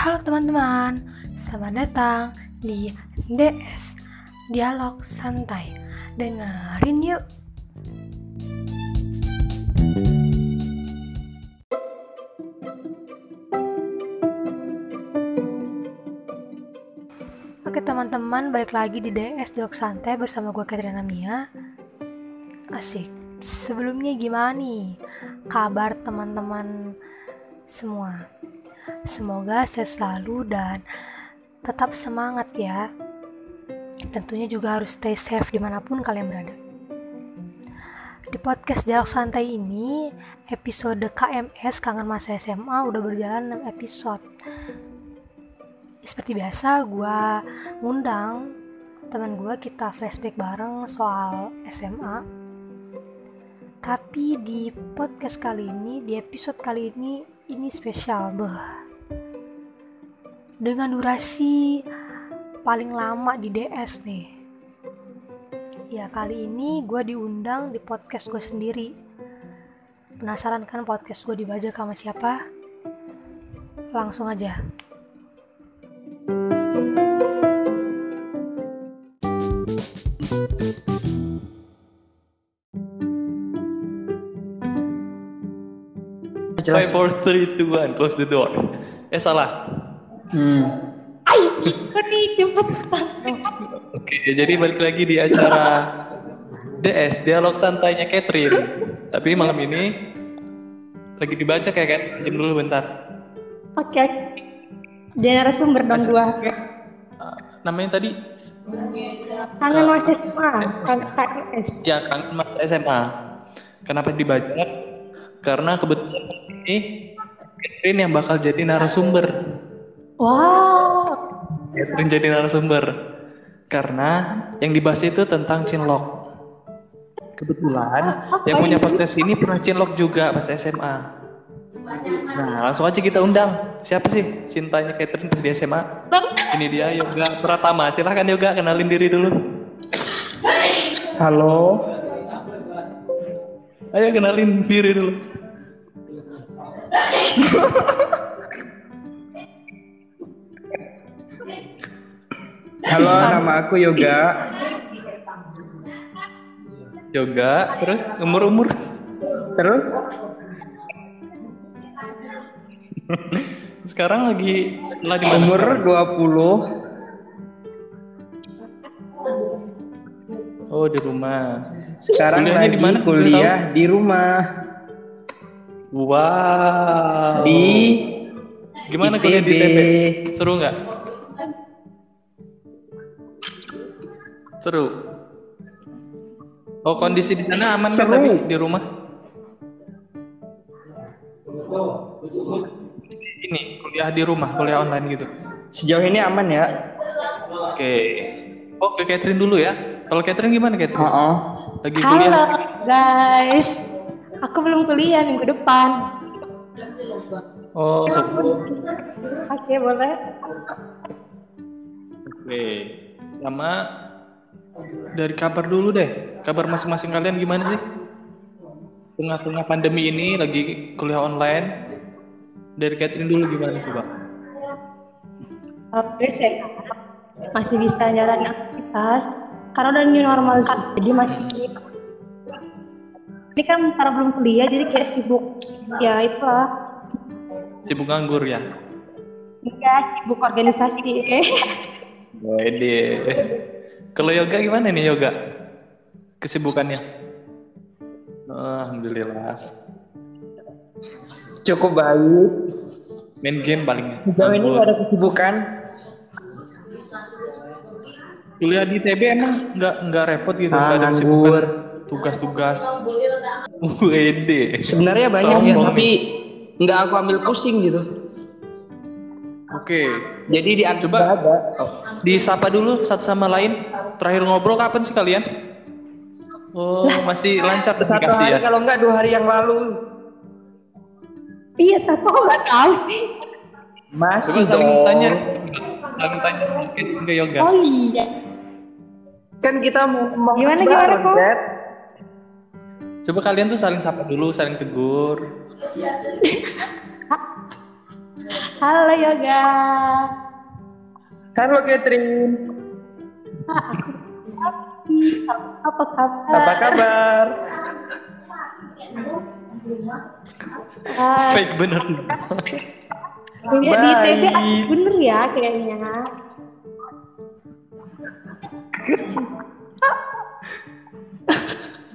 Halo teman-teman, selamat datang di DS Dialog Santai. Dengerin yuk. Oke teman-teman, balik lagi di DS Dialog Santai bersama gue Katrina Mia. Asik. Sebelumnya gimana nih kabar teman-teman semua? Semoga sehat selalu dan tetap semangat ya. Tentunya juga harus stay safe di mana pun kalian berada. Di podcast Dialog Santai ini, episode KMS Kangen Masa SMA udah berjalan 6 episode. Seperti biasa, gue ngundang teman gue kita flashback bareng soal SMA. Tapi di podcast kali ini, di episode kali ini, ini spesial, beh. Dengan durasi paling lama di DS nih. Ya kali ini gue diundang di podcast gue sendiri. Penasaran kan podcast gue dibajak sama siapa? Langsung aja. Five, four, three, two, one, close the door. Eh salah. Hmm. Oke, jadi balik lagi di acara DS Dialog Santainya Catherine. Tapi malam ini lagi dibaca kayak kan? Jam dulu bentar. Oke. Dia narasumber dong gua. Ah, namanya tadi Kangen Mas SMA, Kangen KS. ya Kang Mas SMA. Kenapa dibaca? Karena kebetulan ini Catherine yang bakal jadi narasumber. Wow. Catherine jadi narasumber. Karena yang dibahas itu tentang cinlok. Kebetulan yang punya podcast ini pernah cinlok juga pas SMA. Nah, langsung aja kita undang. Siapa sih cintanya Catherine pas di SMA? Ini dia Yoga Pratama. Silahkan Yoga kenalin diri dulu. Halo, Ayo kenalin diri dulu. halo nama aku Yoga. Yoga, terus umur-umur Terus sekarang lagi sekolah di umur sekarang? 20. Oh, di rumah. Sekarang Kuliahnya lagi di mana? Boleh kuliah di rumah Wow. di Gimana kuliah di ITB. ITB? Seru nggak? Seru. Oh kondisi di sana aman kan Seru. tapi di rumah? Ini kuliah di rumah, kuliah online gitu. Sejauh ini aman ya? Oke. Oh ke Catherine dulu ya. Kalau Catherine gimana Catherine? Oh, Lagi kuliah? Halo guys. Aku belum kuliah minggu depan. Oh, so- Oke, boleh. Oke. Sama dari kabar dulu deh. Kabar masing-masing kalian gimana sih? Tengah-tengah pandemi ini lagi kuliah online. Dari Catherine dulu gimana coba? Oke, saya masih bisa jalan aktivitas karena udah new normal jadi masih ini kan karena belum kuliah jadi kayak sibuk ya itulah Sibuk nganggur ya? ya sibuk organisasi oke Wede. Kalau yoga gimana nih yoga? Kesibukannya? Alhamdulillah. cukup baik. Main game paling. Sejauh ini ada kesibukan. Kuliah di TB emang nggak nggak repot gitu, Ah, nggak ada kesibukan tugas-tugas. Wede. Sebenarnya banyak ya, tapi nggak aku ambil pusing gitu. Oke, Jadi di Coba. ada. disapa dulu satu sama lain. Terakhir ngobrol kapan sih kalian? Oh, masih lancar Satu hari ya? kalau nggak dua hari yang lalu. iya tapi aku nggak tahu sih Masih Coba saling dong. tanya, saling tanya mungkin ke yoga. oh iya Kan kita mau mau Gimana, gimana, Ko? Dad. Coba kalian tuh saling sapa dulu, saling tegur. Halo Yoga. Halo Catherine. Apa kabar? Apa kabar? Ah, Fake bener. Kuliah di Baik. bener ya kayaknya.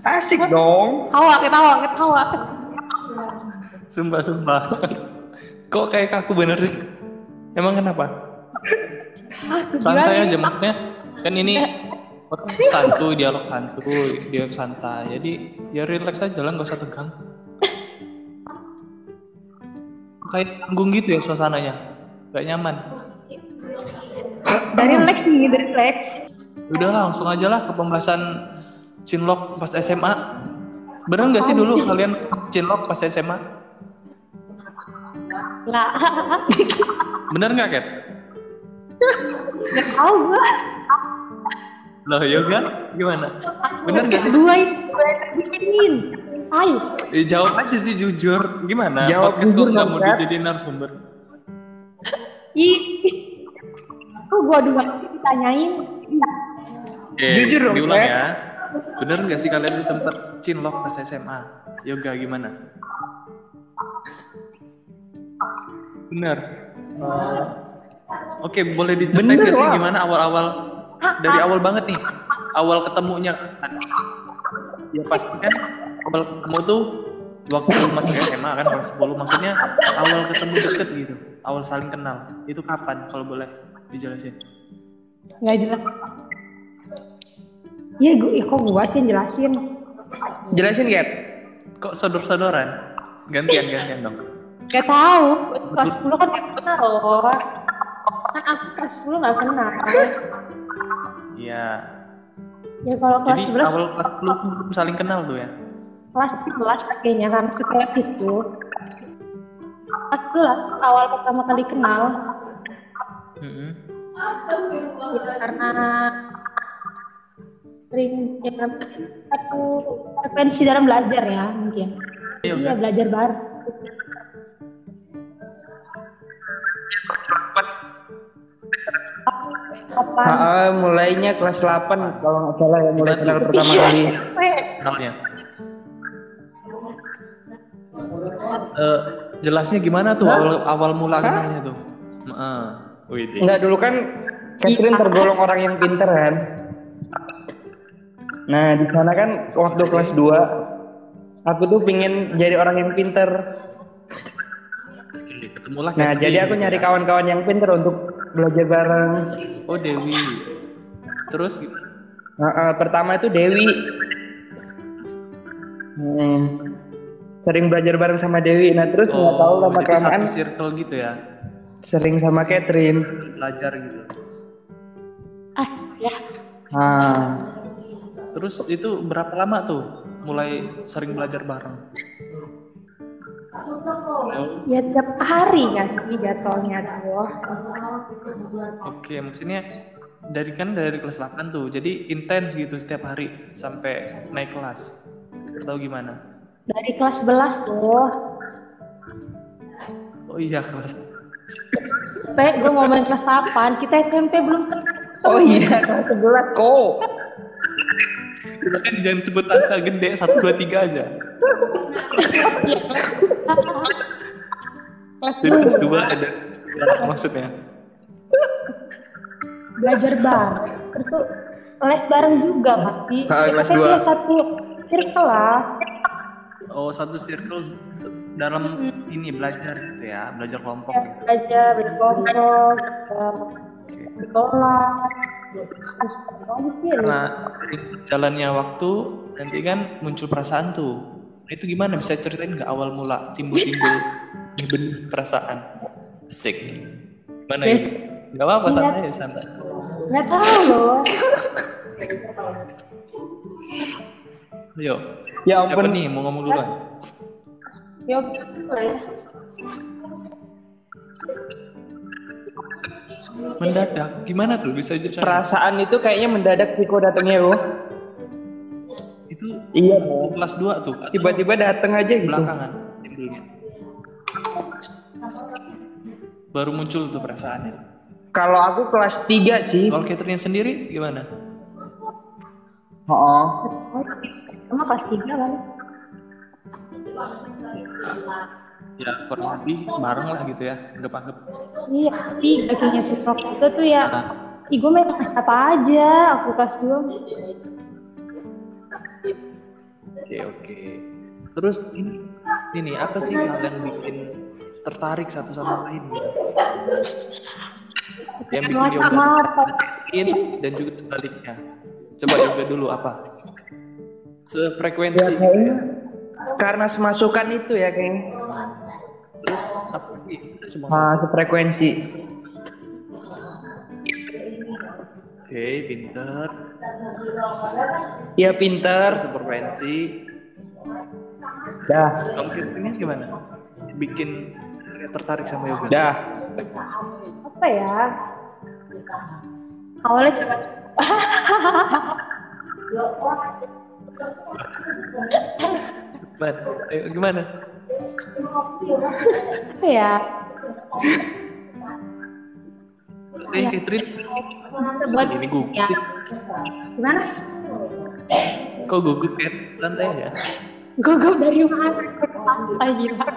Asik dong. Tawa, ketawa, ketawa. Sumpah, sumpah. Kok kayak kaku bener sih? Emang kenapa? Santai aja maksudnya. Kan ini santuy, dialog santuy, dialog santai. Jadi ya relax aja lah, nggak usah tegang. Kayak tanggung gitu ya suasananya. Gak nyaman. Dari relax nih, dari relax. Udah langsung aja lah ke pembahasan cinlok pas SMA. Bener nggak sih dulu kalian cinlok pas SMA? Lah, Bener nggak, Kat? nggak tahu gue. Loh, yoga gimana? Bener nggak sih? Dua itu gue yang bikin. Ayo. Eh, jawab aja sih jujur. Gimana? Jawab Podcast jujur nggak mau dijadiin narasumber? Ih. Kok gue dua ditanyain? Oke, Jujur dong, diulang ya. Bener nggak sih kalian tuh sempet cinlok pas SMA? Yoga gimana? Bener. Eh, Oke, boleh diceritain nggak sih gimana awal-awal dari awal banget nih, awal ketemunya? Ya pasti kan awal ketemu tuh waktu masuk SMA kan kelas 10 maksudnya awal ketemu deket gitu, awal saling kenal. Itu kapan kalau boleh dijelasin? Nggak jelas. Iya, gue, ya kok gue sih jelasin. Jelasin Cat. Kok sodor-sodoran? Gantian gantian dong. Gak tahu, kelas 10 kan gak kenal loh. Kan aku kelas 10 gak kenal. Iya. Ya kalau kelas Jadi 11, awal kelas 10 tuh belum saling kenal tuh ya. kelas 11 kayaknya kan kelas itu. Kelas 11 awal pertama kali kenal. Mm-mm. Ya, karena sering ya, satu frekuensi dalam belajar ya mungkin. Iya, Iya udah. belajar bareng. Ah, mulainya kelas 8 kalau nggak salah ya mulai kenal pertama kali. Eh, Kenalnya. Eh, jelasnya gimana tuh awal awal mula kenalnya tuh? Deh. Enggak dulu kan Catherine tergolong orang yang pinter kan. Nah di sana kan waktu kelas 2 aku tuh pingin jadi orang yang pinter. Ketemulah Nah Catherine jadi aku gitu nyari ya. kawan-kawan yang pinter untuk belajar bareng. Oh Dewi. Terus Nah, eh, pertama itu Dewi. Hmm. Sering belajar bareng sama Dewi. Nah terus nggak tahu oh, lama jadi kelamaan satu circle gitu ya, sering sama Catherine. belajar gitu. ah ya Nah, Terus itu berapa lama tuh mulai sering belajar bareng? Ya tiap hari nggak sih jatuhnya tuh. Oke, maksudnya dari kan dari kelas 8 tuh, jadi intens gitu setiap hari sampai naik kelas. Atau gimana? Dari kelas 11 tuh. Oh iya kelas. SMP, gue ngomongin kelas 8, kita SMP belum kenal. oh iya kelas 11 kok. Kan jangan sebut angka gede 1 2 3 aja. Kelas Jadi kelas 2 ada maksudnya. belajar bareng. Terus tuh les bareng juga pasti. Ah, kelas Kita dua. satu circle lah. Oh, satu circle dalam ini belajar gitu ya, belajar kelompok Ya, gitu. belajar berkelas. Terus apa lagi sih? Karena dari jalannya waktu nanti kan muncul perasaan tuh. Nah, itu gimana bisa ceritain nggak awal mula timbul-timbul nih benih perasaan? Sik. Gimana ya? Yes. Gak apa-apa Iya. santai santai. Nggak tahu loh. Ayo. Ya Siapa ampun. nih mau ngomong duluan? Ya boleh. Mendadak. Gimana tuh bisa ceritain? Perasaan itu kayaknya mendadak Viko datangnya loh. Itu Iya. kelas 2 tuh. Tiba-tiba datang aja gitu. belakangan timbulnya. baru muncul tuh perasaannya. Kalau aku kelas 3 sih. Kalau Catherine sendiri gimana? Oh, Sama kelas tiga kan? Ya kurang lebih bareng lah gitu ya, anggap-anggap. Iya, kayaknya tuh waktu itu tuh ya. Ih, gue main kelas apa aja, aku kelas dua. Oke oke. Terus ini ini apa sih hal yang bikin tertarik satu sama lain gitu? Yang bikin apa? tertarik dan juga sebaliknya. Coba yoga dulu apa? Sefrekuensi. ya gitu kayaknya ya. karena semasukan itu ya kayaknya. Terus apa lagi? Cuma Ah, sefrekuensi. Oke, pinter. Iya pinter. Sefrekuensi. Dah, Kamu Catherine gimana? Bikin tertarik sama yoga? dah. Apa ya? Awalnya cuma Gimana? Ayo, gimana? Ya? Eh, Catherine, Buat ini gugup ya. Gimana? Kok gugup Cat? Santai ya? Gugup dari mana? Santai gila.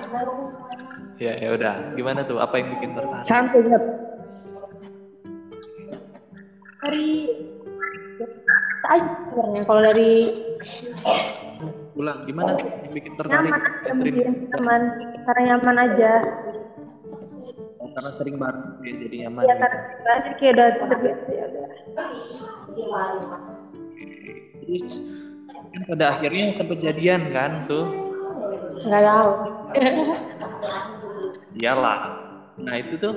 Ya, ya udah. Gimana tuh? Apa yang bikin tertarik? Santai Nyet. Dari aja sebenarnya kalau dari Ulang, gimana yang bikin tertarik? nyaman Catherine? karena nyaman aja Oh, karena sering bareng ya, jadi nyaman ya gitu. karena kayak udah terbiasa ya udah Terus kan pada akhirnya sempat jadian kan tuh. nggak tahu Iyalah. Nah, itu tuh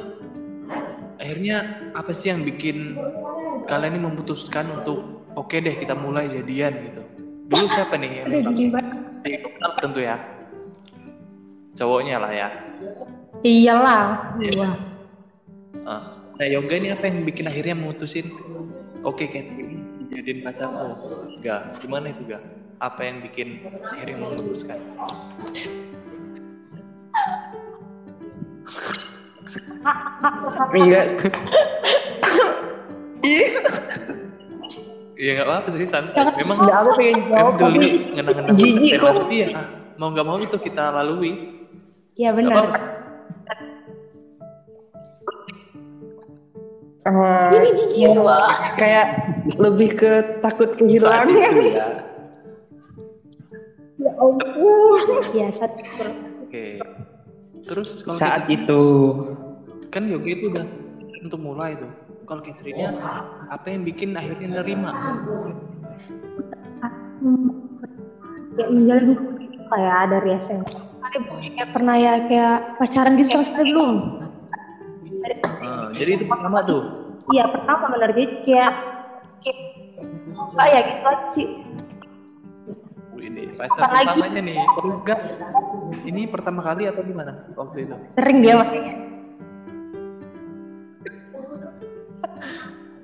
akhirnya apa sih yang bikin kalian ini memutuskan untuk oke deh kita mulai jadian gitu. Dulu siapa nih yang kenal tentu ya. Cowoknya lah ya. iyalah Iya. Ah. Nah, yoga ini apa yang bikin akhirnya memutusin oke kayak ini dijadiin pacarmu? Gak, gimana itu gak? Apa yang bikin akhirnya memutuskan? Iya. Ih, Ya nggak apa-apa sih santai. Jangan- Memang ya aku pengen jawab tapi ngenang-ngenang jijik kok. tapi ya mau nggak mau itu kita lalui. iya Nggak benar apa-apa. ah, gitu kayak lebih ke takut Saat kehilangan. itu ya. Ya ampun. biasa Oke. Terus kalau Saat kita- itu. kan yoga itu udah untuk mulai tuh. Kalau Catherine-nya apa yang bikin akhirnya nerima? ya menjalin kayak dari SMP kayak pernah ya kayak pacaran gitu sama sekali belum jadi itu pertama tuh. iya pertama benar jadi kayak kayak apa ya gitu aja sih Ini pacar pertamanya nih. Ini pertama kali atau gimana waktu itu? sering dia makanya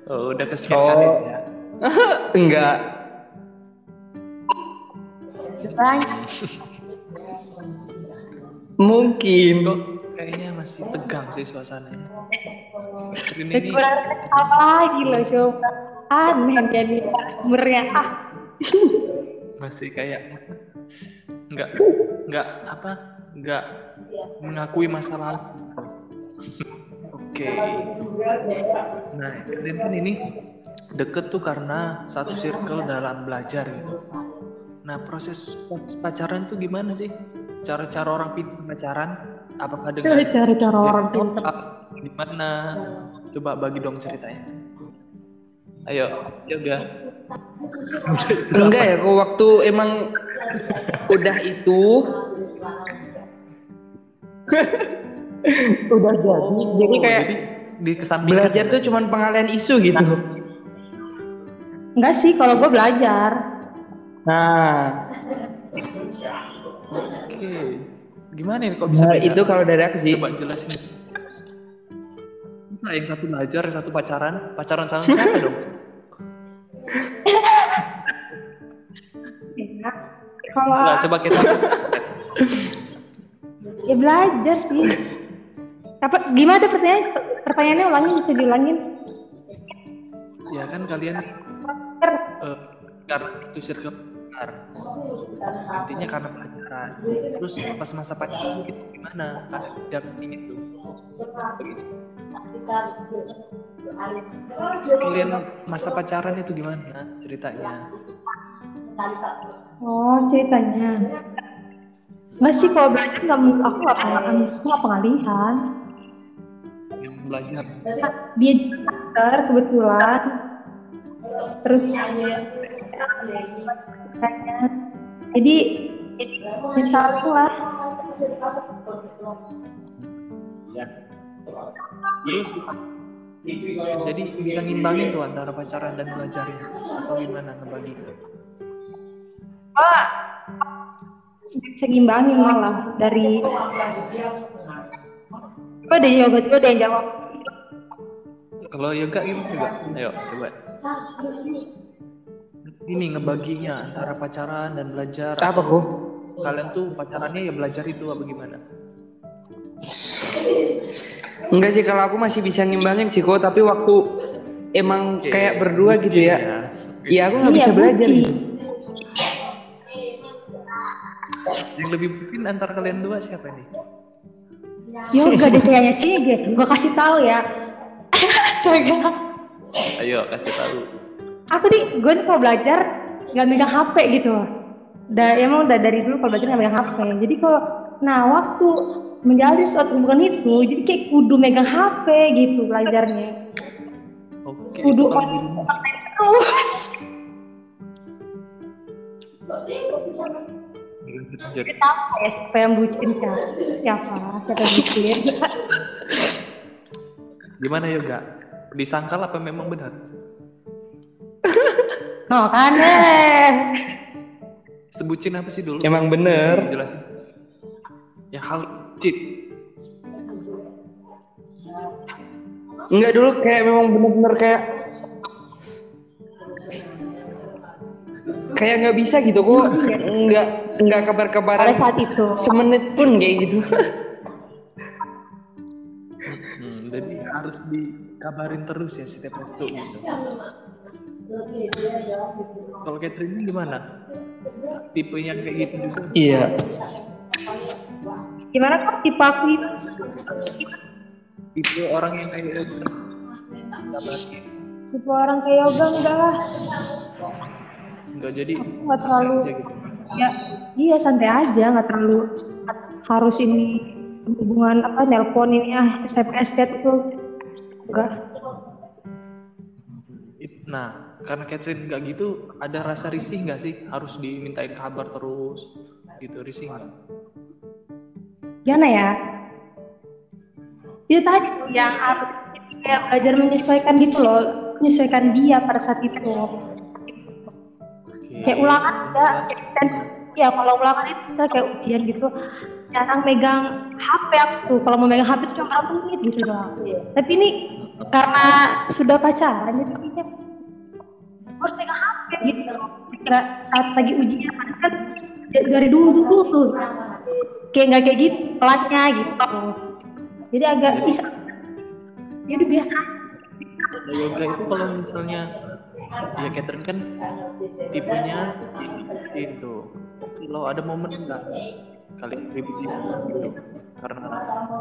Oh, udah kesekian Oh. kali ya. Enggak. Mungkin. Kok kayaknya masih tegang sih suasananya. Ini kurang apa lagi loh coba aneh jadi sumbernya ah masih kayak nggak nggak apa nggak mengakui masa lalu. Oke. Nah, kalian kan ini deket tuh karena satu circle dalam belajar gitu. Nah, proses pacaran tuh gimana sih? Cara-cara orang pintar pacaran? Apakah dengan cara-cara orang pintar? Gimana? Coba bagi dong ceritanya. Ayo, yoga. Itu Enggak ya, kok waktu emang udah itu udah jadi. Jadi Oh, kayak jadi dikesampingkan belajar ya? tuh cuman pengalian isu gitu. enggak sih kalau gue belajar Nah, Oke. Gimana ini kok bisa nah itu kalau dari aku sih. Coba jelasin. Nah, yang satu belajar, yang satu pacaran. Pacaran sama siapa dong? Ya, kalau Nah, coba kita ya belajar sih Apa gimana tuh pertanyaan pertanyaannya ulangin bisa diulangin? Ya kan kalian eh, karena itu circle pacar. Intinya karena pacaran. Terus pas masa pacaran itu gimana? Kalian dapetin itu. Terus kalian masa pacaran itu gimana ceritanya? Oh ceritanya. Nggak sih kalau belajar nggak aku nggak pengalihan, belajar Dia dokter kebetulan. Terus. Jadi jadi misalnya lah. terus jadi bisa ngimbangin tuh antara pacaran dan belajarnya atau gimana ngebagi? Ah, bisa ngimbangin malah dari coba deh yoga coba deh yang jawab Kalau yoga gimana juga? Ayo coba. Ini ngebaginya antara pacaran dan belajar. Apa kok? Kalian tuh pacarannya ya belajar itu apa gimana? Enggak sih kalau aku masih bisa ngimbangin sih kok, tapi waktu emang Oke, kayak berdua gitu bucin ya. Iya aku nggak Iya, bisa belajar. gitu. Yang lebih bucin antara kalian dua siapa nih? Yoga deh kayaknya sih gue gue kasih tahu ya Astaga. Ayo kasih tahu. aku nih gue nih kalau belajar nggak megang HP gitu udah emang udah dari dulu kalau belajar nggak megang HP jadi kalau nah waktu menjalin suatu hubungan itu jadi kayak kudu megang HP gitu belajarnya Oke. kudu itu kalau on di rumah. terus Jadi, apa ya siapa yang bucin siapa siapa siapa yang bucin Gimana yoga? Disangkal apa memang benar? no kan eh Sebucin apa sih dulu? Emang bener. Jelasin. Ya hal bucin. Enggak dulu kayak memang bener-bener kayak kayak nggak bisa gitu kok nggak nggak pada kabar-kabaran saat itu semenit pun kayak gitu Hmm, jadi harus dikabarin terus ya setiap waktu gitu. Kalau Catherine ini gimana? Tipe yang kayak gitu juga? iya gimana kok tipe aku itu Tipe orang yang kayak gitu? Tipe orang kayak yoga enggak lah Enggak jadi nggak terlalu aja gitu. ya iya santai aja nggak terlalu harus ini hubungan apa nelpon ini ah SMS chat itu enggak Nah, karena Catherine nggak gitu, ada rasa risih nggak sih? Harus dimintain kabar terus, gitu risih nggak? gimana ya itu tadi sih yang aku kayak belajar menyesuaikan gitu loh menyesuaikan dia pada saat itu. Kayak ulangan enggak dan ya kalau ulangan itu kita kayak ujian gitu. Jarang megang HP aku. Kalau mau megang HP itu cuma berapa menit gitu doang. Tapi ini karena sudah pacaran jadi kayaknya harus megang HP gitu kira saat lagi ujian padahal kan dari, dulu dulu tuh. Kayak nggak kayak gitu pelatnya gitu. Jadi agak bisa. Ya udah biasa. Kalau yoga itu kalau misalnya ya Catherine kan tipenya itu kalau ada momen nggak? Kali ribut gitu. Karena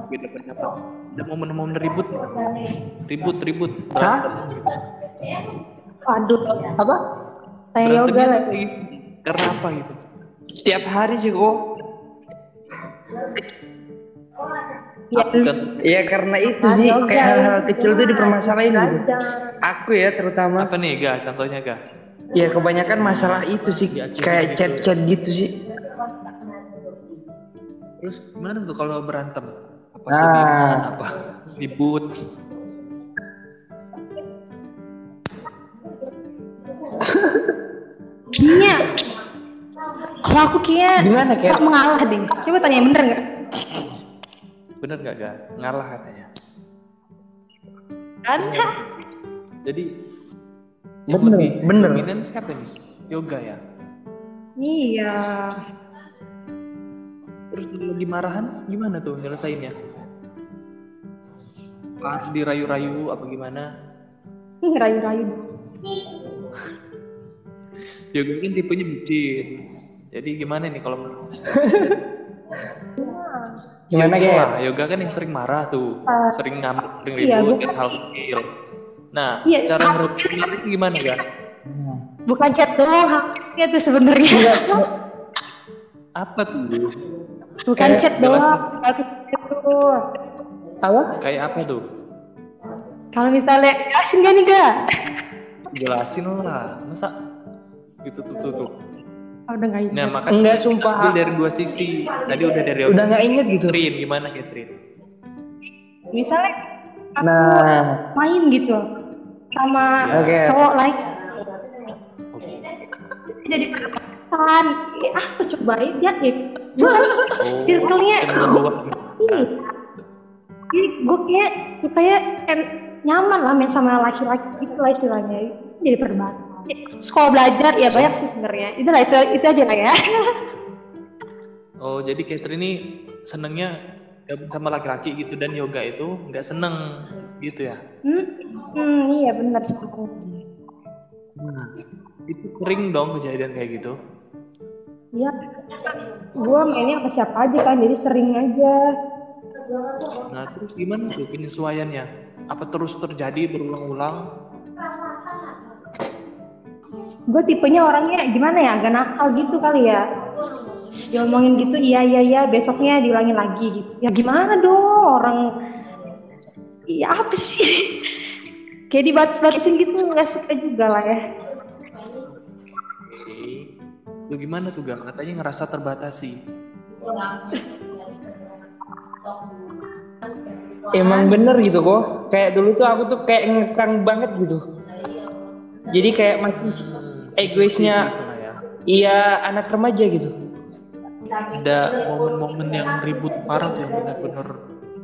beda pendapat. Ada momen-momen ribut ribut ribut. Berantem gitu. waduh apa? Saya yoga gitu. karena apa gitu? Tiap hari sih kok ya ya karena itu sih kayak hal-hal kecil tuh dipermasalahin gitu aku ya terutama apa nih ga contohnya ga ya kebanyakan masalah itu sih Diacuin kayak gitu. chat-chat gitu sih terus gimana tuh kalau berantem apa Nah. sediman apa ribut Kayaknya kalau aku kayaknya Gimana, suka Kat? mengalah deh. Coba tanya bener nggak? Bener gak ga ngalah katanya. Kan? jadi yang Bener, lebih bener. dominan siapa nih? Yoga ya? Iya. terus kalau lagi marahan gimana tuh nyelesainnya? Harus dirayu-rayu apa gimana? Ih, rayu-rayu. yoga kan tipenya bucin. Jadi gimana nih kalau Gimana yoga, Ger? lah, yoga kan yang sering marah tuh Ah. sering ngamuk sering Iya, ribut gua- kan hal kecil nah Iya, cara hal ngeredain marah itu gimana kan Bukan chat doang, haknya tuh sebenarnya. apa tuh Bukan Kayak chat doang, tapi itu. Apa? kayak apa tuh Kalau misalnya, jelasin gak nih gak? jelasin lah masa gitu tuh tuh tuh Udah gak nah ingat. makanya Enggak sumpah. ambil dari dua sisi tadi udah dari Udah nggak inget gitu. Catherine gimana Catherine Misalnya aku Nah, main gitu sama Oke. cowok lain. Jadi perdebatan. Ya, apa cobain ya? ya. Gue kan oh circle-nya Iya. Jadi gue kayak supaya em, nyaman lah main sama laki-laki gitu lah istilahnya. Jadi perdebatan. Sekolah belajar ya banyak sih sebenarnya. Itulah itu itu aja lah ya. Oh, jadi Catherine ini senengnya gabung sama laki-laki gitu dan yoga itu nggak seneng gitu ya? hmm, hmm, iya benar sebenarnya. Nah, itu sering dong kejadian kayak gitu. Iya. Gue mainnya sama siapa aja kan, jadi sering aja. Nah, terus gimana tuh penyesuaiannya? Apa terus terjadi berulang-ulang? Gue tipenya orangnya gimana ya, agak nakal gitu kali ya. Diomongin gitu, iya iya iya, besoknya diulangin lagi gitu. Ya gimana dong, orang Iya apa sih? Kayak dibatas-batasin gitu, nggak suka juga lah ya. Oke. Lu gimana tuh Gam? Katanya ngerasa terbatasi. emang bener gitu kok. Kayak dulu tuh aku tuh kayak ngekang banget gitu. Jadi kayak masih Egoisnya. gitu ya. iya anak remaja gitu. Ada momen-momen yang ribut parah tuh yang benar-benar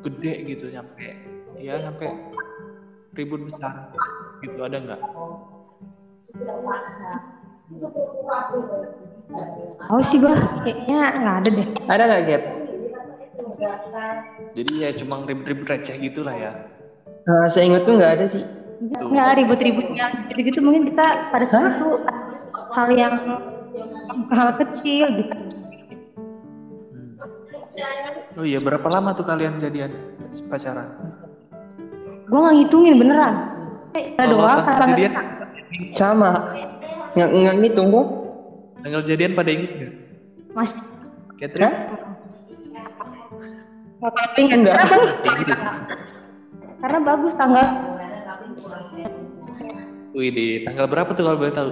gede gitu nyampe ya sampai ribut besar gitu ada nggak? Oh sih gue, kayaknya nggak ada deh. Ada nggak Gap? Jadi ya cuma ribut-ribut receh gitu lah ya. Nah, saya ingat tuh nggak ada sih. Nggak ribut-ribut yang gitu-gitu mungkin kita pada saat itu hal yang hal kecil gitu. Oh iya, berapa lama tuh kalian jadian pacaran? Gue nggak ngitungin beneran. Kita Oh, doang bahkan kata jadian, Sama. Nggak nggak ngitung kok. tanggal jadian pada inget nggak? Mas Catherine? Marketing Enggak. Karena bagus, karena bagus tanggal Wih, di tanggal berapa tuh kalau boleh tahu?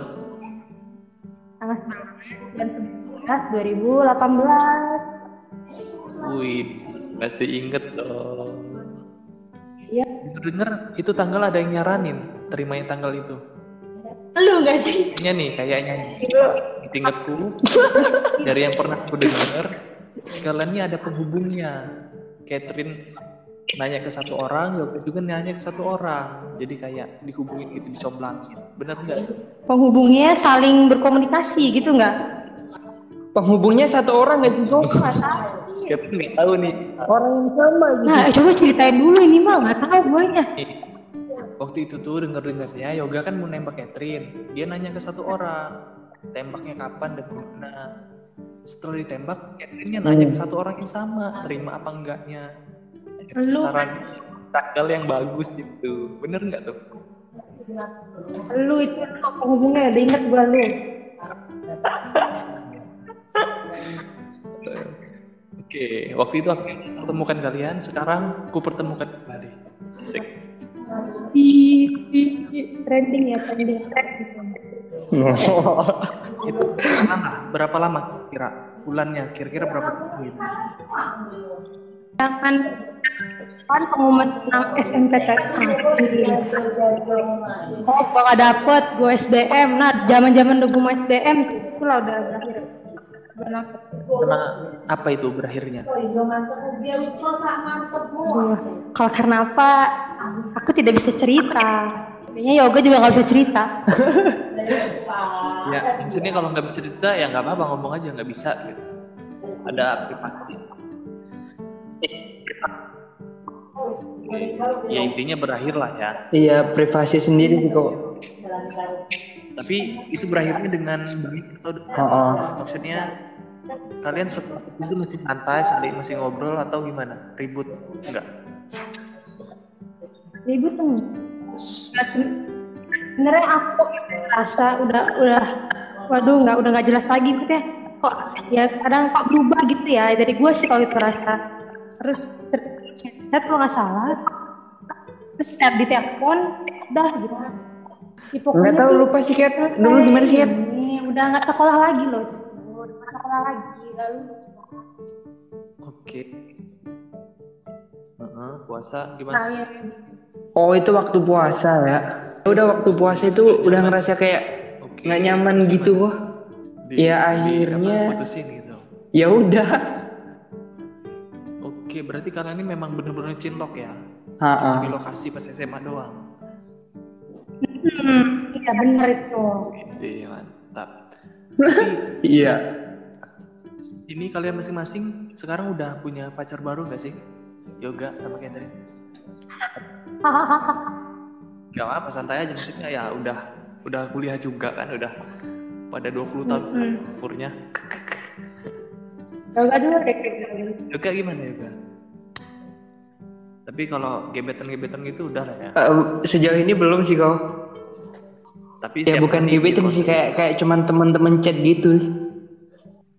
2018. Wih, masih inget dong. Iya. Denger itu tanggal ada yang nyaranin terimanya tanggal itu. Lu gak sih? Kayaknya nih, kayaknya. Ingetku dari yang pernah aku dengar, kalian ini ada penghubungnya. Catherine nanya ke satu orang, Yoga juga nanya ke satu orang. Jadi kayak dihubungin gitu, dicomblangin. Bener nggak? Penghubungnya saling berkomunikasi gitu nggak? Penghubungnya satu orang nggak juga. Nggak tahu. Catherine nggak tahu nih. Orang yang sama gitu. Nah, coba ceritain dulu ini mah nggak tahu gue nya. Waktu itu tuh denger-dengernya Yoga kan mau nembak Catherine. Dia nanya ke satu orang, tembaknya kapan dan mana. Setelah ditembak, Catherine nanya ke satu orang yang sama, terima apa enggaknya. Lu, Saran tanggal yang bagus gitu. Bener nggak tuh? lu itu penghubungnya udah inget gue lu. Oke, waktu itu aku pertemukan kalian, sekarang aku pertemukan kembali. Asik. Di, di, di trending ya trending. Itu berapa lama? Berapa lama kira? Bulannya kira-kira berapa bulan? Jangan kan pengumuman tentang SNPTN. Oh, gak dapet, gue SBM. Nah, zaman zaman udah gue mau SBM, itu lah udah berakhir. Benar. Karena apa itu berakhirnya? Aduh, kalau karena apa? Aku tidak bisa cerita. Kayaknya yoga juga nggak bisa cerita. Ya, maksudnya kalau nggak bisa cerita ya nggak apa-apa ngomong aja nggak bisa gitu. Ada privasi. ya intinya berakhir lah ya Iya, privasi sendiri sih kok. Tapi itu berakhirnya dengan baik atau Oh, maksudnya kalian setelah itu masih santai saling masih ngobrol atau gimana ribut enggak ribut tuh Nah, sebenarnya aku rasa udah udah waduh nggak udah nggak jelas lagi gitu ya kok ya kadang kok berubah gitu ya dari gue sih kalau itu rasa terus ter- chat kalau nggak salah terus chat di telepon udah gitu Ya, pokoknya Nggak tahu lupa sih Kat. Dulu gimana sih Kat? ini udah nggak sekolah lagi loh udah nggak sekolah lagi lalu oke Heeh, puasa gimana terakhir Oh itu waktu puasa ya. Udah waktu puasa itu udah ngerasa kayak nggak nyaman Terus gitu kok. Di- Ya, di- akhirnya- putusin gitu Ya udah. oke berarti kalian ini memang bener-bener cinlok ya Ha-ha. di lokasi pas SMA doang hmm, iya bener itu Ide mantap Iya. ini kalian masing-masing sekarang udah punya pacar baru gak sih Yoga sama Catherine Gak apa santai aja maksudnya ya udah udah kuliah juga kan udah pada 20 tahun Hmm. umurnya Yoga dulu deh. Yoga gimana Yoga tapi kalau gebetan-gebetan gitu udah lah ya Eh, sejauh ini belum sih kau. Tapi Ya bukan gebetan gitu sih kayak kayak cuman teman-teman chat gitu.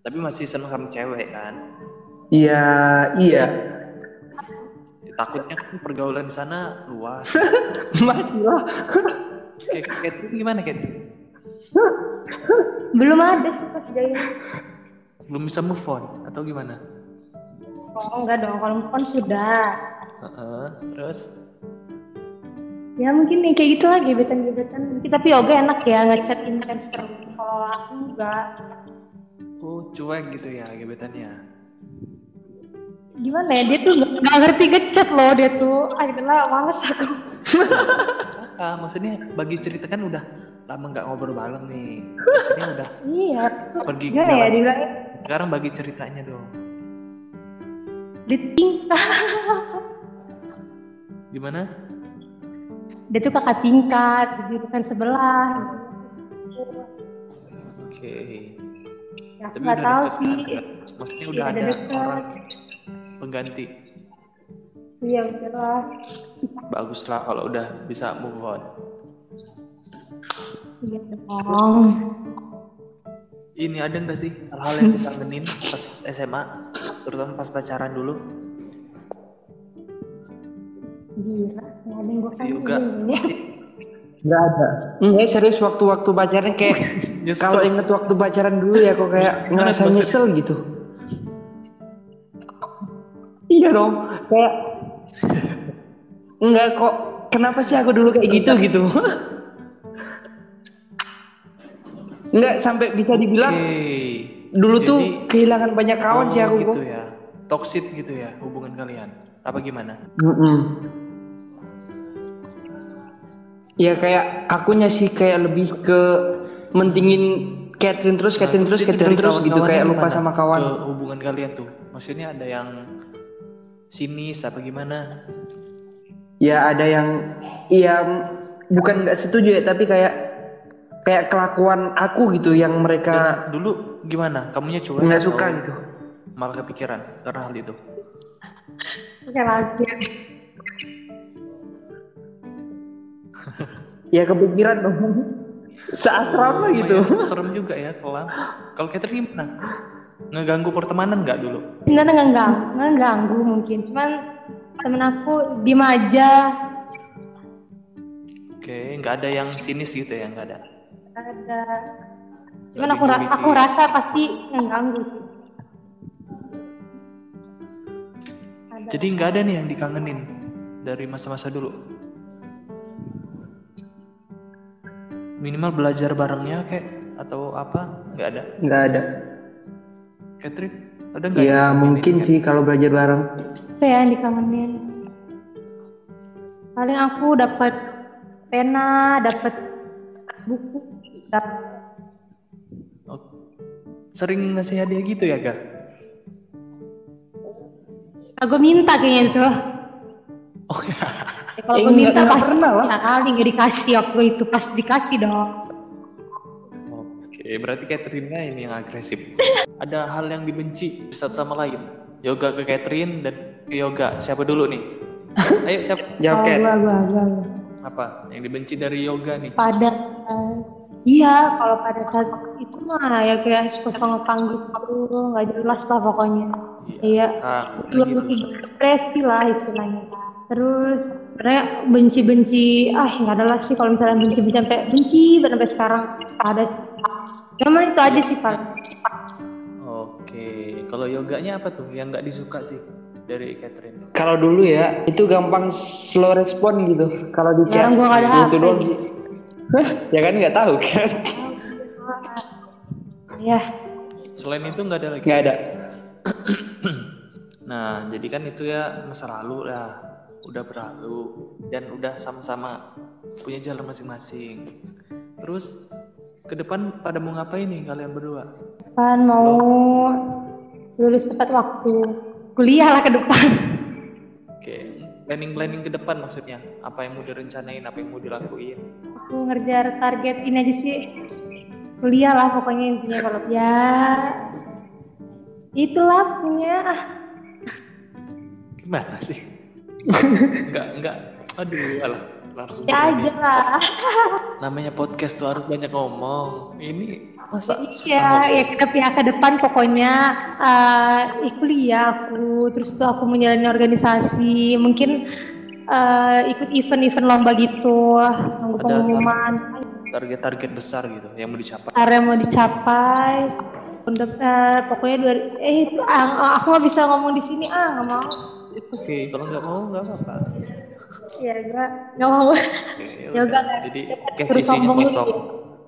tapi masih seneng sama cewek kan? Iya, iya. takutnya kan pergaulan di sana luas. Masih lah. kayak Catherine gimana Catherine belum ada sih pas belum bisa move on atau gimana? Oh enggak dong kalau phone sudah. Heeh, terus ya mungkin nih kayak gitu lah gebetan-gebetan. Mungkin- tapi yoga enak ya ngechat intens terus. Kalau aku enggak. Oh cuek gitu ya gebetannya. Gimana ya dia tuh nggak- ngerti ngechat loh dia tuh. Akhirnya males aku. Ah maksudnya bagi cerita kan udah lama nggak ngobrol bareng nih. Maksudnya udah iya. pergi gimana ya jalan. dibilangnya sekarang bagi ceritanya dong. Di tingkat gimana dia tuh kakak tingkat di jurusan sebelah. Oke. Ya, aku tapi nggak udah tahu deket sih. kan? Nggak- maksudnya udah Iya, ada deket. orang pengganti. Iya betul lah. Bagus lah kalau udah bisa move on. Iya dong. Ini ada nggak sih hal-hal yang dikangenin pas SMA terutama pas pacaran dulu gila nggak ada yang gue juga kangenin Nggak ada. Enggak serius waktu-waktu pacaran kayak kalau inget waktu pacaran dulu ya kok kayak ngerasa nyesel gitu. Iya dong, kayak enggak kok kenapa sih aku dulu kayak gitu gitu. Enggak sampai bisa dibilang dulu tuh kehilangan banyak kawan sih Oh, aku gitu kok. ya toxic gitu ya hubungan kalian apa gimana Mm-mm. Ya kayak akunya sih kayak lebih ke mentingin Catherine terus, Catherine terus, Nah, itu Catherine terus gitu kayak lupa sama kawan. ke hubungan kalian tuh. Maksudnya ada yang sinis apa gimana? Ya ada yang ya bukan nggak setuju ya tapi kayak kayak kelakuan aku gitu yang mereka Dan dulu gimana? Kamunya cuek nggak suka gitu. malah kepikiran karena hal itu? Oke Ya kepikiran dong. Seasrama gitu. Lumayan serem juga ya kelam. Kalau Catherine gimana? Ngeganggu pertemanan nggak dulu? Nggak ganggu nggak ganggu mungkin. Cuman temen aku diem aja. Oke nggak ada yang sinis gitu ya nggak ada? Ada. Cuman Nggak aku ra- dijuliti. aku rasa pasti ngeganggu ada jadi nggak ada nih yang dikangenin dari masa-masa dulu minimal belajar barengnya kayak atau apa? Nggak ada? Nggak ada. Catherine ada nggak Ya mungkin sih kalau belajar bareng. apa ya yang dikangenin? Paling aku dapat pena dapat buku dapat Oh, sering ngasih hadiah gitu ya gak aku minta kayaknya itu Oh ya. Ya, kalau Eh, gue minta nggak- nggak pasti pernah lah. ya kali nggak dikasih waktu itu pas dikasih dong. Oke, berarti Catherine-nya ini yang agresif. Ada hal yang dibenci satu sama lain. Yoga ke Catherine dan ke Yoga. Siapa dulu nih? Ayo siapa? Jawab Oh, Cat. gua, gua, gua, gua. Apa? Yang dibenci dari Yoga nih? pada iya kalau pada saat itu mah ya kayak suka ngepang gitu nggak jelas lah pokoknya iya Ah, dua gitu. depresi lah istilahnya terus sebenarnya benci-benci ah nggak ada lah sih kalau misalnya benci-benci sampai benci banget sampai sekarang ada sih cuma itu aja sih paling Oke, kalau yoganya apa tuh yang nggak disuka sih dari Catherine? Kalau dulu ya, itu gampang slow respon gitu. Kalau di chat, Sekarang gua ada itu doang ya kan nggak tahu kan? ya Selain itu nggak ada lagi. Nggak ada. Nah, jadi kan itu ya masa lalu lah, udah berlalu dan udah sama-sama punya jalan masing-masing. Terus ke depan pada mau ngapain nih kalian berdua? kan mau lulus tepat waktu kuliah lah ke depan Oke, planning-planning ke depan maksudnya. Apa yang mau direncanain, apa yang mau dilakuin? aku ngerjar target ini aja sih kuliah lah pokoknya intinya kalau ya itulah punya Gimana sih? Enggak, enggak. Aduh, alah. Langsung ya aja lah Namanya podcast tuh harus banyak ngomong. Ini masa susah ya ngomong? ya ke ke depan pokoknya eh ya kuliah aku terus tuh aku menjalani organisasi mungkin eh, ikut event-event lomba gitu nunggu pengumuman target-target besar gitu yang mau dicapai. area mau dicapai untuk eh, pokoknya dua eh itu ah, aku nggak bisa ngomong di sini ah nggak mau Itu oke, kalau nggak mau nggak apa-apa. ya gua nggak mau ya udah. udah. Jadi kayak Terus sisinya kosong.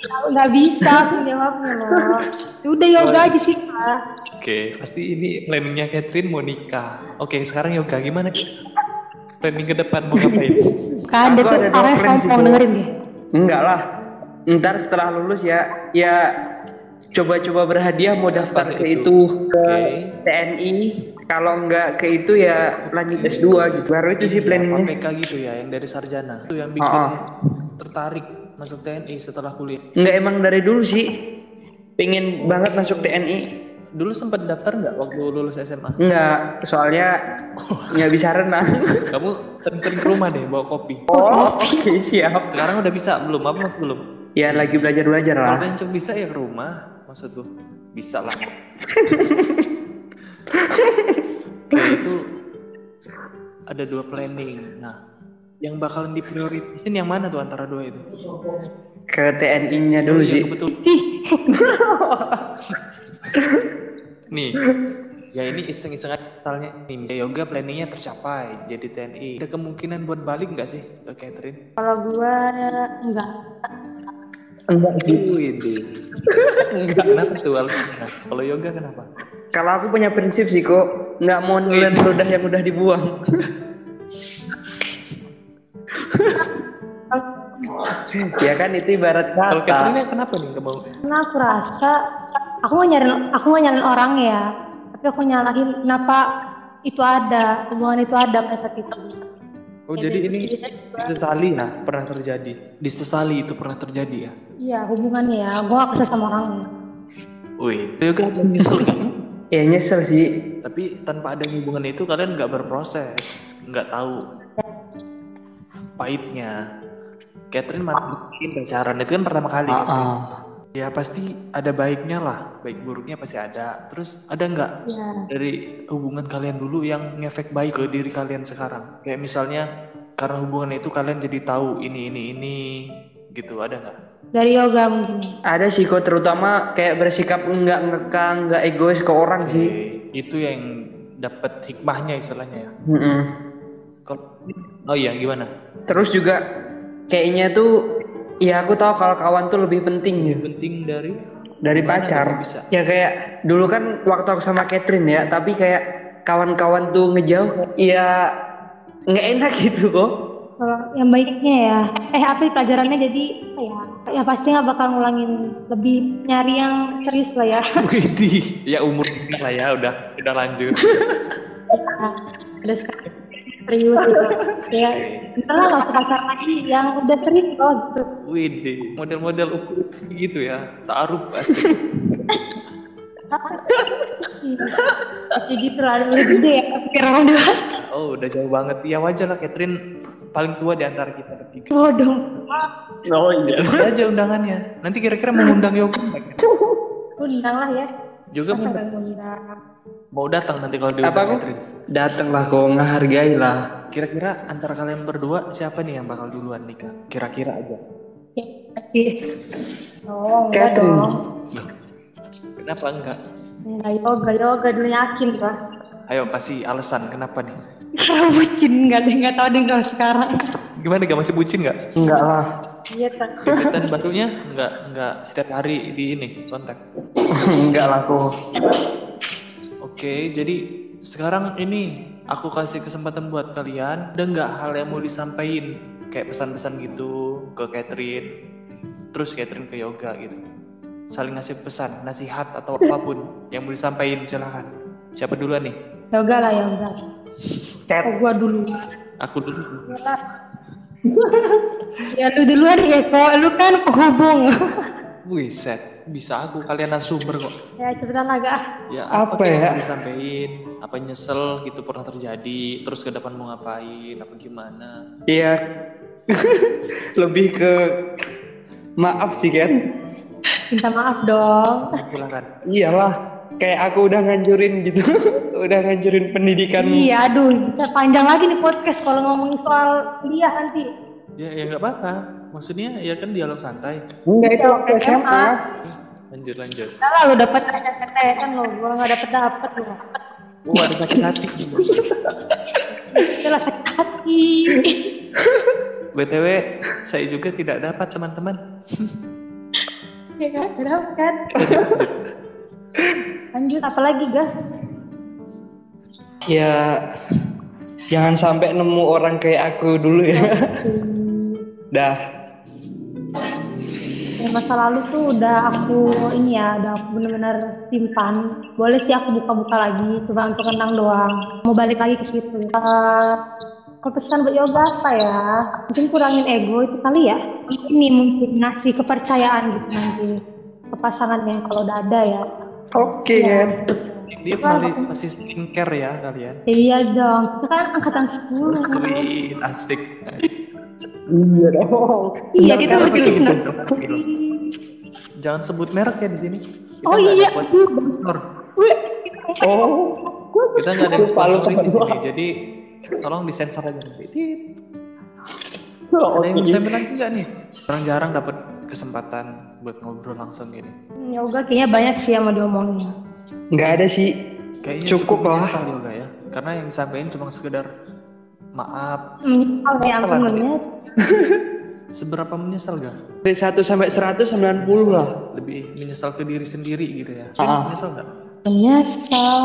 nggak bisa aku jawabnya loh Ya udah yoga aja sih kak Oke, pasti ini planningnya Catherine mau nikah. Oke, sekarang Yoga gimana? Planning ke depan mau ngapain? kan tuh ada plan sih, sombong Bu. dengerin deh Enggak lah. Ntar setelah lulus ya, ya coba-coba berhadiah mau daftar ke itu? itu ke Oke. TNI. Kalau enggak ke itu ya lanjut S2 gitu. Baru itu sih apa, planningnya. PK gitu ya, yang dari sarjana. Itu yang bikin Oh, oh. tertarik masuk TNI setelah kuliah. Enggak emang dari dulu sih. Pengen banget masuk TNI. Dulu sempat daftar nggak waktu lulus SMA? Enggak, soalnya nggak bisa renang. Kamu sering-sering ke rumah deh bawa kopi. Oh, oke siap. Sekarang udah bisa belum? Apa belum? Ya lagi belajar-belajar lah. Kalau yang bisa ya ke rumah, maksudku. Bisa lah. Kayak itu ada dua planning. Nah, yang bakalan diprioritasin yang mana tuh antara dua itu? Ke TNI-nya dulu Iya, sih. betul. Nih, ya ini iseng-iseng aja misalnya nih, misalnya yoga planningnya tercapai jadi TNI. Ada kemungkinan buat balik nggak sih ke Catherine? kalau gua enggak Enggak sih. Enggak. Kenapa tuh alasannya? Kalau yoga kenapa? Kalau aku punya prinsip sih kok, nggak mau nelen ludah yang udah dibuang. ya kan itu ibarat Kalau Catherine kata. kenapa nih nggak mau? karena aku rasa aku mau nyariin aku mau nyariin orang ya tapi aku nyalahin kenapa itu ada hubungan itu ada pada saat itu Oh jadi ini disesali ya pernah terjadi. Disesali itu pernah terjadi ya. iya hubungannya ya gua gak kesel sama orangnya Wih, yoga nyesel kan? Ya nyesel sih. Tapi tanpa ada hubungan itu kalian nggak berproses, nggak tahu pahitnya. Catherine mana bikin pacaran itu kan pertama kali. Catherine. ah. Ya pasti ada baiknya lah, baik buruknya pasti ada. Terus ada nggak ya dari hubungan kalian dulu yang ngefek baik ke diri kalian sekarang? Kayak misalnya karena hubungan itu kalian jadi tahu ini ini ini gitu ada nggak? dari yoga mungkin Ada sih kok terutama kayak bersikap nggak ngekang, nggak egois ke orang sih. Oke, itu yang dapat hikmahnya istilahnya ya. Mm-mm. Kalau oh iya gimana? Terus juga kayaknya tuh ya aku tahu kalau kawan tuh lebih penting gitu Penting dari dari pacar. bisa? Ya kayak dulu kan waktu aku sama Catherine ya, tapi kayak kawan-kawan tuh ngejauh, ya nggak enak gitu kok. kalau yang baiknya ya eh apa sih pelajarannya jadi apa ya ya pasti nggak bakal ngulangin lebih nyari yang serius lah ya Widih, ya umur lah ya udah udah lanjut. ada sekarang serius gitu kayak entar lah nggak usah pacaran lagi yang udah serius loh gitu Widih, model-model ukur gitu ya. Taruh asik. gitu lah udah gede ya pikir orang dewasa Oh, udah jauh banget. Ya wajar lah Catherine paling tua di antara kita bertiga. bodoh Oh iya. Tunggu aja undangannya. Nanti kira-kira mau undang Yoga nggak? undang lah ya Yoga mau, undang mau datang nanti kalau Apa diundang? Catherine. Datanglah kau ngehargai lah. Kira-kira antara kalian berdua siapa nih yang bakal duluan nikah? Kira-kira aja. oh enggak Catherine. dong Loh, Kenapa enggak? enggak yoga yoga dulu yakin lah Ayo kasih alasan kenapa nih? karena bucin nggak ada nggak tahu deh kalau sekarang Gimana gak masih bucin nggak? Enggak lah. iya kan Gebetan barunya enggak enggak setiap hari di ini kontak. Enggak lah kau. Oke, jadi sekarang ini aku kasih kesempatan buat kalian. Ada nggak hal yang mau disampaikan kayak pesan-pesan gitu ke Catherine, terus Catherine ke Yoga gitu. Saling ngasih pesan, nasihat atau apa pun yang mau disampaikan silahkan. Siapa duluan nih? yoga lah yoga Cat. oh gua dulu Aku dulu. ya lu duluan ya kok lu kan penghubung Wiset, bisa aku kalian sumber kok. ya cepetan lah gak Ya Apa apa, yang ya? disampaikan? Apa nyesel gitu pernah terjadi? Terus ke depan mau ngapain? Apa gimana? Iya. Lebih ke maaf sih kan. minta maaf dong Silakan. Iyalah. Kayak aku udah ngancurin gitu. udah ngancurin pendidikan. iya aduh panjang lagi nih podcast kalau ngomongin soal kuliah nanti Ya ya nggak apa-apa. Maksudnya ya kan dialog santai. Enggak itu waktu SMA. SMA. Lanjut lanjut. Lah lu dapet PTN lo gua nggak dapet dapet lu Oh ada sakit hati. jelas sakit hati btw saya juga tidak dapat teman-teman. ya kan dapet kan lanjut apa lagi gas Ya jangan sampai nemu orang kayak aku dulu ya. Dah. Ya, masa lalu tuh udah aku ini ya, udah aku bener-bener simpan. Boleh sih aku buka-buka lagi, cuma untuk kenang doang. Mau balik lagi ke situ. Eh, kalau pesan buat yoga apa ya? Mungkin kurangin ego itu kali ya. Ini mungkin ngasih kepercayaan gitu nanti ke pasangannya kalau udah ada ya. Oke kan. Dia kembali masih skincare ya kalian. Iya dong, kita kan angkatan 10. Sweet, asik. Iya dong. Iya, lebih gitu. Gitu. Jangan sebut merek ya di sini. Kita Oh iya, Oh. Kita nggak ada yang sponsorin di sini. Jadi tolong disensor aja nanti. Oh, Ada yang bisa bilang nggak nih? Jarang-jarang dapat kesempatan buat ngobrol langsung gini. yoga kayaknya banyak sih yang mau diomongin. Nggak ada sih. Kayaknya Cukup lah. menyesal juga ya. Karena yang disampaikan cuma sekedar maaf. Menyesal ya menyesal. Seberapa menyesal gak? Dari 1 sampai 190 lah. Lebih menyesal ke diri sendiri gitu ya. Ah. Menyesal gak? Menyesal.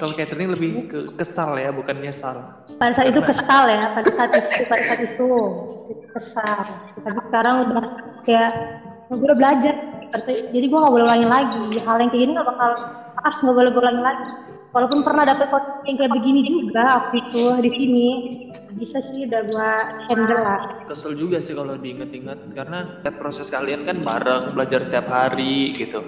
Kalau Catherine lebih ke kesal ya, bukan nyesal. pada saat itu kesal ya pada saat itu pada saat itu kesal tapi sekarang udah kayak gue udah belajar Jadi gue nggak boleh ulangin lagi. Hal yang kayak gini nggak bakal harus nggak boleh ulangin lagi. Walaupun pernah dapet kondisi yang kayak begini juga waktu itu di sini. Bisa sih udah gue handle lah Kesel juga sih kalau diinget-inget. Karena proses kalian kan bareng belajar setiap hari gitu.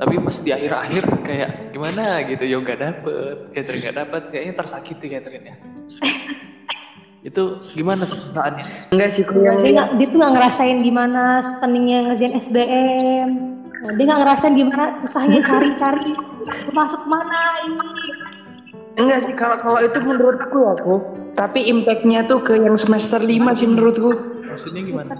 Tapi pas di akhir-akhir kayak gimana gitu, yo nggak dapet, Catherine nggak dapet, kayaknya tersakiti Catherine ya. Itu gimana tuh perasaannya? Enggak sih, dia, nggak dia tuh nggak ngerasain gimana spendingnya ngerjain SBM Nah, dia nggak ngerasain gimana susahnya cari-cari masuk mana ini Enggak sih, kalau kalau itu menurutku aku. Tapi impactnya tuh ke yang semester 5 sih menurutku. Maksudnya gimana?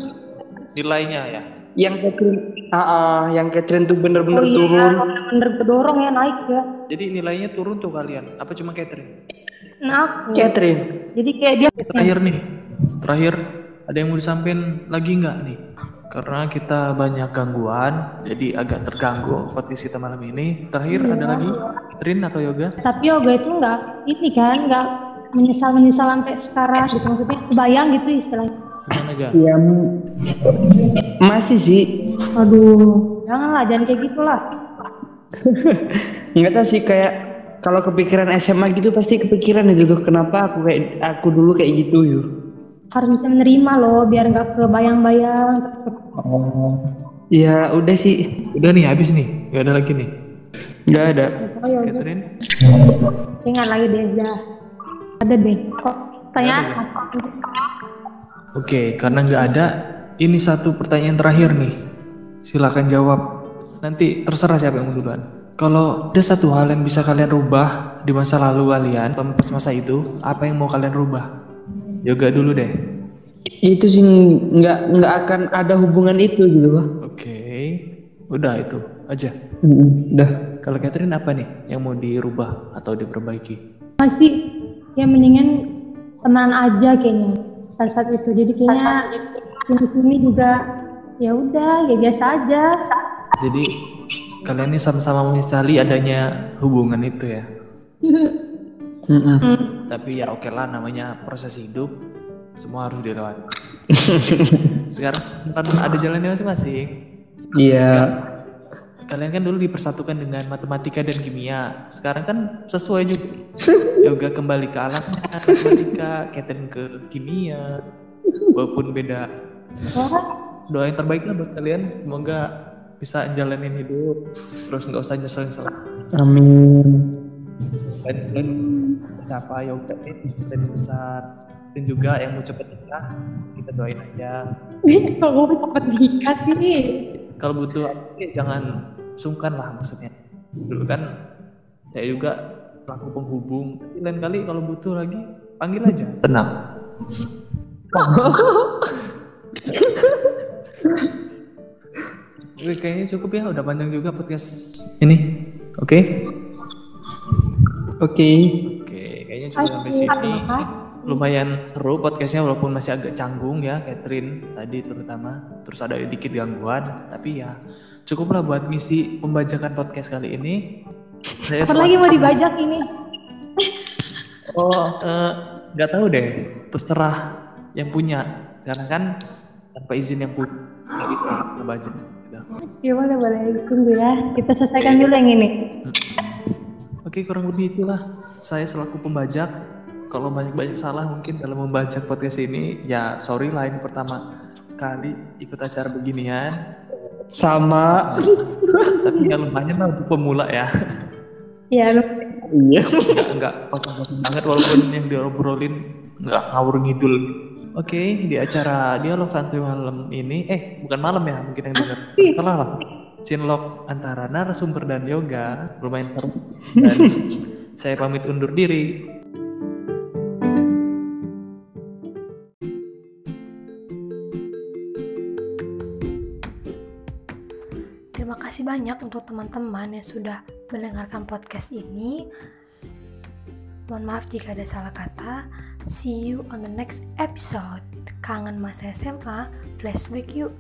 Nilainya ya? Yang Catherine, ah, ah, yang Catherine tuh bener-bener oh iya turun. bener bedorong ya naik ya Jadi nilainya turun tuh kalian? Apa cuma Catherine? Nah aku Catherine, jadi kayak dia Terakhir nih, terakhir ada yang mau disampaikan lagi nggak nih? Karena kita banyak gangguan, jadi agak terganggu podcast kita malam ini. Terakhir ada lagi, Catherine atau Yoga? tapi yoga itu nggak ini kan nggak menyesal menyesal sampai sekarang gitu maksudnya kebayang gitu istilahnya Gimana ga? ya masih sih. aduh janganlah jangan kayak gitulah Enggak tahu sih kayak kalau kepikiran SMA gitu pasti kepikiran itu tuh kenapa aku kayak aku dulu kayak gitu yuk. Harus bisa menerima loh, biar nggak kebayang-bayang. Oh. Ya udah sih, Udah nih habis nih, gak ada lagi nih. nggak ada. Oh ya Catherine, ingat lagi Deza. Ada deh. Kok tanya apa? Oke, karena nggak ada, ini satu pertanyaan terakhir nih. Silakan jawab. Nanti terserah siapa yang mau duluan. Kalau ada satu hal yang bisa kalian rubah di masa lalu kalian, atau pas masa itu, apa yang mau kalian rubah? Yoga dulu deh. Itu sih nggak nggak akan ada hubungan itu gitu loh. Oke, udah itu aja. Mm, Udah. Kalau Catherine apa nih yang mau dirubah atau diperbaiki? Masih ya mendingan teman aja kayaknya pada saat itu. Jadi kayaknya sini sini juga ya udah ya biasa aja. Jadi kalian ini sama-sama menyesali adanya hubungan itu ya. Mm-mm. Tapi ya oke lah namanya proses hidup, semua harus dilewati. Sekarang kan ada jalannya masing-masing. Iya. Kalian kan dulu dipersatukan dengan matematika dan kimia. Sekarang kan sesuai juga. Yoga kembali ke alamnya matematika, Catherine ke kimia. Walaupun beda. Doa yang terbaik lah buat kalian. Semoga bisa jalanin hidup. Terus nggak usah nyesel-nyesel. Amin. Dan, dan siapa Yoga ini dan besar. Dan juga yang mau cepet nikah, kita doain aja. Kalau mau cepet diikat ini. Kalau butuh ya jangan sungkan lah maksudnya. Dulu kan saya juga pelaku penghubung. Tapi lain kali kalau butuh lagi panggil aja. Tenang. Oke, kayaknya cukup ya. Udah panjang juga podcast ini. Oke. Oke. Oke, kayaknya cukup sampai sini. Lumayan seru podcastnya walaupun masih agak canggung ya, Catherine tadi terutama. Terus ada dikit gangguan, tapi ya cukuplah buat ngisi pembajakan podcast kali ini. Saya Apa lagi mau dibajak ini? Oh, eh, nggak tahu deh. Terserah yang punya. Karena kan tanpa izin yang punya nggak bisa ngebajak. Ya boleh boleh tunggu ya. Kita selesaikan dulu yang ini. Oke, kurang lebih itulah. Saya selaku pembajak. Kalau banyak-banyak salah mungkin dalam membajak podcast ini, ya sorry lah ini pertama kali ikut acara beginian. Sama. Tapi ya lumayan lah untuk pemula ya. Ya lu Iya. Nggak, nggak pasang-pasang banget walaupun yang diobrolin nggak ngawur ngidul. Oke, di acara dialog santuy malam ini, eh bukan malam ya mungkin yang dengar. Salah lah. Cinlok antara narasumber dan yoga lumayan seru. Dan saya pamit undur diri. Terima kasih banyak untuk teman-teman yang sudah mendengarkan podcast ini. Mohon maaf jika ada salah kata. See you on the next episode. Kangen masa SMA, flashback yuk.